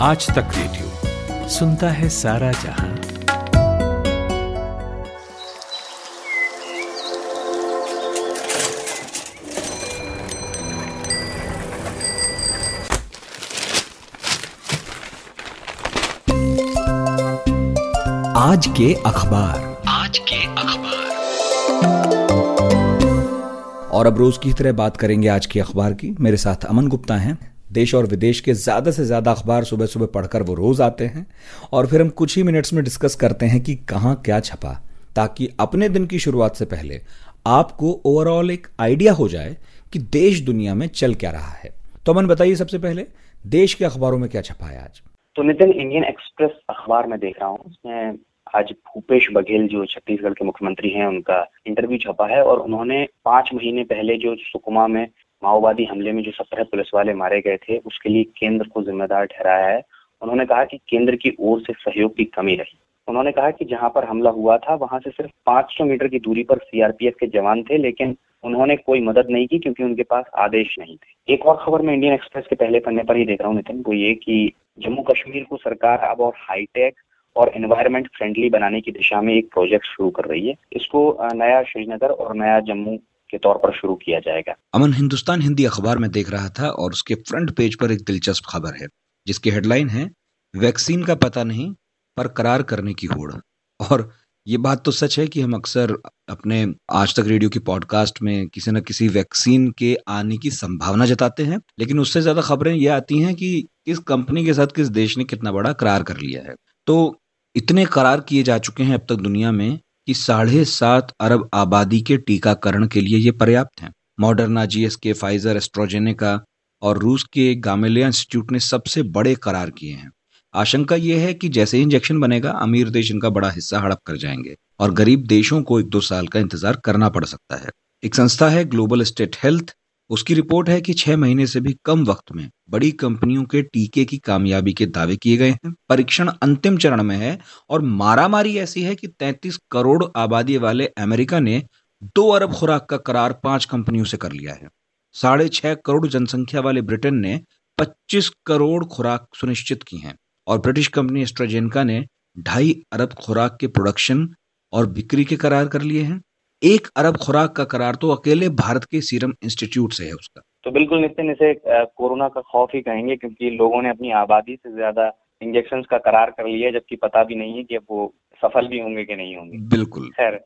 आज तक रेडियो सुनता है सारा जहाँ। आज के अखबार। आज के अखबार। और अब रोज की तरह बात करेंगे आज के अखबार की। मेरे साथ अमन गुप्ता हैं। देश और विदेश के ज़्यादा से ज़्यादा अखबार सुबह सुबह पढ़कर वो रोज आते हैं और फिर हम कुछ ही मिनट्स में डिस्कस करते हैं कि कहाँ क्या छपा, ताकि अपने दिन की शुरुआत से पहले आपको ओवरऑल एक आइडिया हो जाए कि देश दुनिया में चल क्या रहा है। तो अमन बताइए सबसे पहले, देश के अखबारों में क्या छपा है आज? तो नितिन इंडियन एक्सप्रेस अखबार में देख रहा हूँ, उसमें आज भूपेश बघेल जो छत्तीसगढ़ के मुख्यमंत्री हैं, उनका इंटरव्यू छपा है और उन्होंने पाँच महीने पहले जो सुकमा में माओवादी हमले में जो सत्रह पुलिस वाले मारे गए थे, उसके लिए केंद्र को जिम्मेदार ठहराया है। उन्होंने कहा कि केंद्र की ओर से सहयोग की कमी रही। उन्होंने कहा कि जहाँ पर हमला हुआ था, वहाँ से सिर्फ़ 500 मीटर की दूरी पर सीआरपीएफ के जवान थे, लेकिन उन्होंने कोई मदद नहीं की क्योंकि उनके पास आदेश नहीं थे। एक और खबर मैं इंडियन एक्सप्रेस के पहले पन्ने पर ही देख रहा हूँ, नितिन, वो ये कि जम्मू कश्मीर को सरकार अब और हाईटेक और एनवायरमेंट फ्रेंडली बनाने की दिशा में एक प्रोजेक्ट शुरू कर रही है। इसको नया श्रीनगर और नया जम्मू के तौर पर शुरू किया जाएगा। अमन, हिंदुस्तान हिंदी अखबार में देख रहा था और उसके फ्रंट पेज पर एक दिलचस्प खबर है, जिसकी हेडलाइन है, वैक्सीन का पता नहीं, पर करार करने की होड़। और ये बात तो सच है कि हम अक्सर अपने आज तक रेडियो की पॉडकास्ट में किसी न किसी वैक्सीन के आने की संभावना जताते हैं, लेकिन उससे ज़्यादा खबरें ये आती हैं कि किस कंपनी के साथ किस देश ने कितना बड़ा करार कर लिया है। तो इतने करार किए जा चुके हैं अब तक दुनिया में कि साढ़े सात अरब आबादी के टीकाकरण के लिए ये पर्याप्त हैं। मॉडर्ना, जीएसके, फाइजर, एस्ट्रोजेनेका और रूस के गामेलिया इंस्टीट्यूट ने सबसे बड़े करार किए हैं। आशंका यह है कि जैसे इंजेक्शन बनेगा, अमीर देश इनका बड़ा हिस्सा हड़प कर जाएँगे और गरीब देशों को एक दो साल का इंतज़ार करना पड़ सकता है। एक संस्था है, ग्लोबल स्टेट हेल्थ उसकी रिपोर्ट है कि छह महीने से भी कम वक्त में बड़ी कंपनियों के टीके की कामयाबी के दावे किए गए हैं। परीक्षण अंतिम चरण में है और मारामारी ऐसी है कि 33 करोड़ आबादी वाले अमेरिका ने दो अरब खुराक का करार पाँच कंपनियों से कर लिया है। साढ़े छह करोड़ जनसंख्या वाले ब्रिटेन ने 25 करोड़ खुराक सुनिश्चित की हैं और ब्रिटिश कंपनी एस्ट्राजेनका ने ढाई अरब खुराक के प्रोडक्शन और बिक्री के करार कर लिए हैं। एक अरब खुराक का करार तो अकेले भारत के सीरम इंस्टीट्यूट से है उसका। तो बिल्कुल नितिन इसे कोरोना का खौफ ही कहेंगे क्योंकि लोगों ने अपनी आबादी से ज़्यादा इंजेक्शन का करार कर लिया जबकि पता भी नहीं है कि अब वो सफल भी होंगे कि नहीं होंगे। बिल्कुल। खैर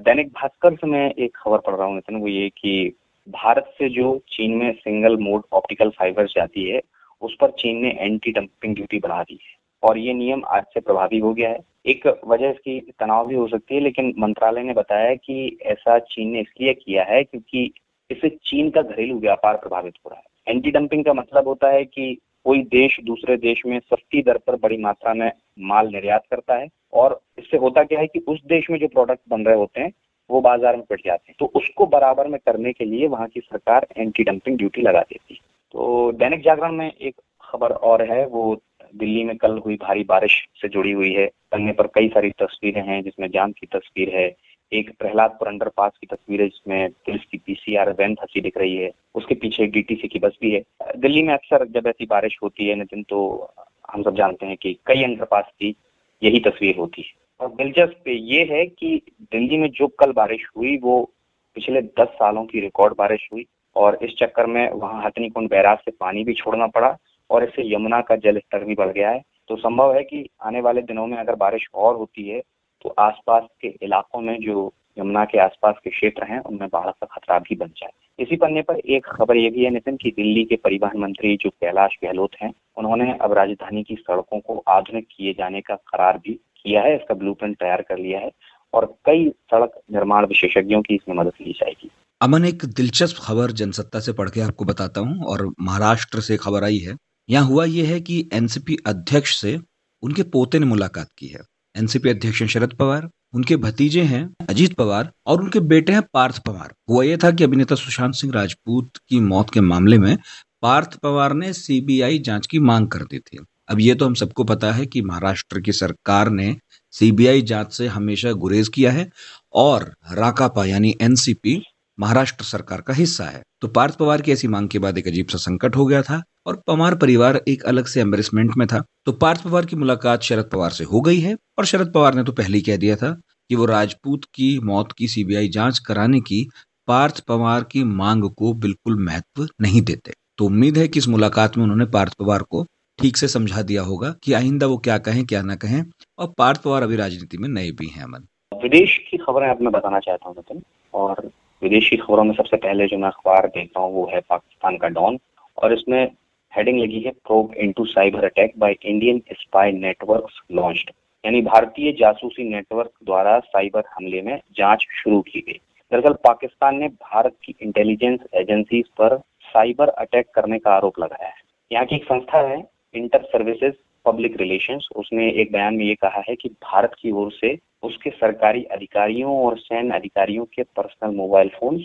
दैनिक भास्कर से मैं एक खबर पढ़ रहा हूँ नितिन वो ये कि भारत से जो चीन में सिंगल मोड ऑप्टिकल फाइबर जाती है उस पर चीन ने एंटी डंपिंग ड्यूटी बढ़ा दी है। और ये नियम आज से प्रभावी हो गया है। एक वजह इसकी तनाव भी हो सकती है, लेकिन मंत्रालय ने बताया कि ऐसा चीन ने इसलिए किया है क्योंकि इससे चीन का घरेलू व्यापार प्रभावित हो रहा है। एंटी डंपिंग का मतलब होता है कि कोई देश दूसरे देश में सस्ती दर पर बड़ी मात्रा में माल निर्यात करता है और इससे होता क्या है कि उस देश में जो प्रोडक्ट बन रहे होते हैं, वो बाज़ार में पिट जाते हैं। तो उसको बराबर में करने के लिए वहाँ की सरकार एंटी डंपिंग ड्यूटी लगा देती है। तो दैनिक जागरण में एक खबर और है, वो दिल्ली में कल हुई भारी बारिश से जुड़ी हुई है। पन्ने पर कई सारी तस्वीरें हैं जिसमें जाम की तस्वीर है। एक प्रहलाद प्रहलादपुर अंडरपास की तस्वीर है जिसमें पुलिस की पीसीआर वैन फंसी दिख रही है। उसके पीछे एक डीटीसी की बस भी है। दिल्ली में अक्सर जब ऐसी बारिश होती है नितिन तो हम सब जानते हैं कि कई अंडरपास की यही तस्वीर होती है। और दिलचस्प ये है कि दिल्ली में जो कल बारिश हुई, वो पिछले दस सालों की रिकॉर्ड बारिश हुई। और इस चक्कर में वहाँ हथनी कुंड बैराज से पानी भी छोड़ना पड़ा। और इससे यमुना का जल स्तर भी बढ़ गया है। तो संभव है कि आने वाले दिनों में अगर बारिश और होती है तो आसपास के इलाकों में जो यमुना के आसपास के क्षेत्र हैं, उनमें बाढ़ का खतरा भी बन जाए। इसी पन्ने पर एक खबर ये भी है, नितिन, की दिल्ली के परिवहन मंत्री जो कैलाश गहलोत हैं, उन्होंने अब राजधानी की सड़कों को आधुनिक किए जाने का करार भी किया है, इसका ब्लू तैयार कर लिया है, और कई सड़क निर्माण विशेषज्ञों की इसमें मदद ली जाएगी। अमन, एक दिलचस्प खबर जनसत्ता से पढ़ के आपको बताता हूँ, और महाराष्ट्र से खबर आई है यहाँ हुआ यह है कि एनसीपी अध्यक्ष से उनके पोते ने मुलाकात की है। एनसीपी अध्यक्ष शरद पवार, उनके भतीजे हैं अजीत पवार और उनके बेटे हैं पार्थ पवार। हुआ यह था कि अभिनेता सुशांत सिंह राजपूत की मौत के मामले में पार्थ पवार ने सीबीआई जाँच की मांग कर दी थी। अब ये तो हम सबको पता है कि महाराष्ट्र की सरकार ने सीबीआई जाँच से हमेशा गुरेज किया है और राकापा यानी एनसीपी महाराष्ट्र सरकार का हिस्सा है। तो पार्थ पवार की ऐसी मांग के बाद एक अजीब सा संकट हो गया था और पवार परिवार एक अलग से एम्बेसमेंट में था। तो पार्थ पवार की मुलाकात शरद पवार से हो गई है और शरद पवार ने तो पहले ही कह दिया था कि वो राजपूत की मौत की सीबीआई जाँच कराने की पार्थ पवार की मांग को बिल्कुल महत्व नहीं देते। तो उम्मीद है कि इस मुलाकात में उन्होंने पार्थ पवार को ठीक से समझा दिया होगा कि आइंदा वो क्या कहें, क्या ना कहें, और पार्थ पवार अभी राजनीति में नए भी हैं अमन। विदेश की खबरें अब मैं बताना चाहता हूँ, नितिन, और विदेशी खबरों में सबसे पहले जो मैं अखबार देख रहा हूँ वो है पाकिस्तान का डॉन, और इसमें हेडिंग लगी है probe into cyber attack by Indian spy networks launched यानी भारतीय जासूसी नेटवर्क द्वारा साइबर हमले में जाँच शुरू की गई। दरअसल पाकिस्तान ने भारत की इंटेलिजेंस एजेंसीज पर साइबर अटैक करने का आरोप लगाया है। यहाँ की एक संस्था है इंटर सर्विसेज़ पब्लिक रिलेशंस उसने एक बयान में ये कहा है कि भारत की ओर से उसके सरकारी अधिकारियों और सैन्य अधिकारियों के पर्सनल मोबाइल फ़ोन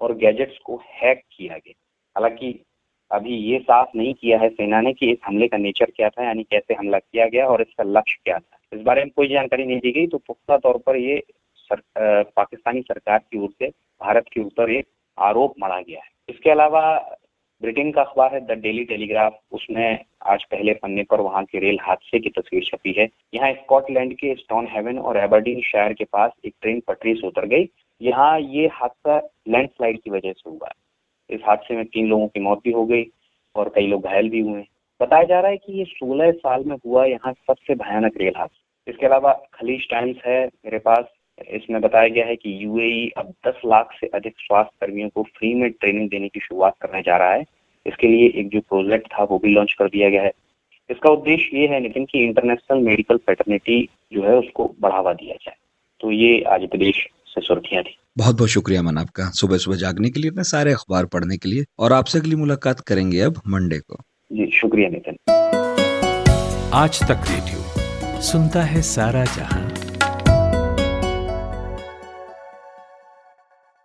और गैजेट्स को हैक किया गया। हालाँकि अभी ये साफ़ नहीं किया है सेना ने कि इस हमले का नेचर क्या था यानी कैसे हमला किया गया और इसका लक्ष्य क्या था। इस बारे में कोई जानकारी नहीं दी गई तो पुख्ता तौर पर ये सर, आ, पाकिस्तानी सरकार की ओर से भारत के ऊपर एक आरोप मढ़ा गया है। इसके अलावा ब्रिटेन का अखबार है द डेली टेलीग्राफ उसमें आज पहले पन्ने पर वहाँ के रेल हादसे की तस्वीर छपी है। यहाँ स्कॉटलैंड के स्टोन हेवन और एबरडीन शहर के पास एक ट्रेन पटरी से उतर गई। यहाँ ये हादसा लैंडस्लाइड की वजह से हुआ इस हादसे में तीन लोगों की मौत भी हो गई और कई लोग घायल भी हुए। बताया जा रहा है कि ये सोलह साल में हुआ यहाँ सबसे भयानक रेल हादसा। इसके अलावा खलीज टाइम्स है मेरे पास। इसमें बताया गया है कि यूएई अब 10 लाख से अधिक स्वास्थ्य कर्मियों को फ्री में ट्रेनिंग देने की शुरुआत करने जा रहा है। इसके लिए एक जो प्रोजेक्ट था वो भी लॉन्च कर दिया गया है। इसका उद्देश्य ये है नितिन, की इंटरनेशनल मेडिकल फेटर्निटी जो है उसको बढ़ावा दिया जाए। तो ये आज प्रदेश से सुर्खियाँ थी। बहुत बहुत शुक्रिया मन आपका सुबह सुबह जागने के लिए इतने सारे अखबार पढ़ने के लिए। और आपसे अगली मुलाकात करेंगे अब मंडे को। जी शुक्रिया नितिन। आज तक रेडियो सुनता है सारा जहाँ।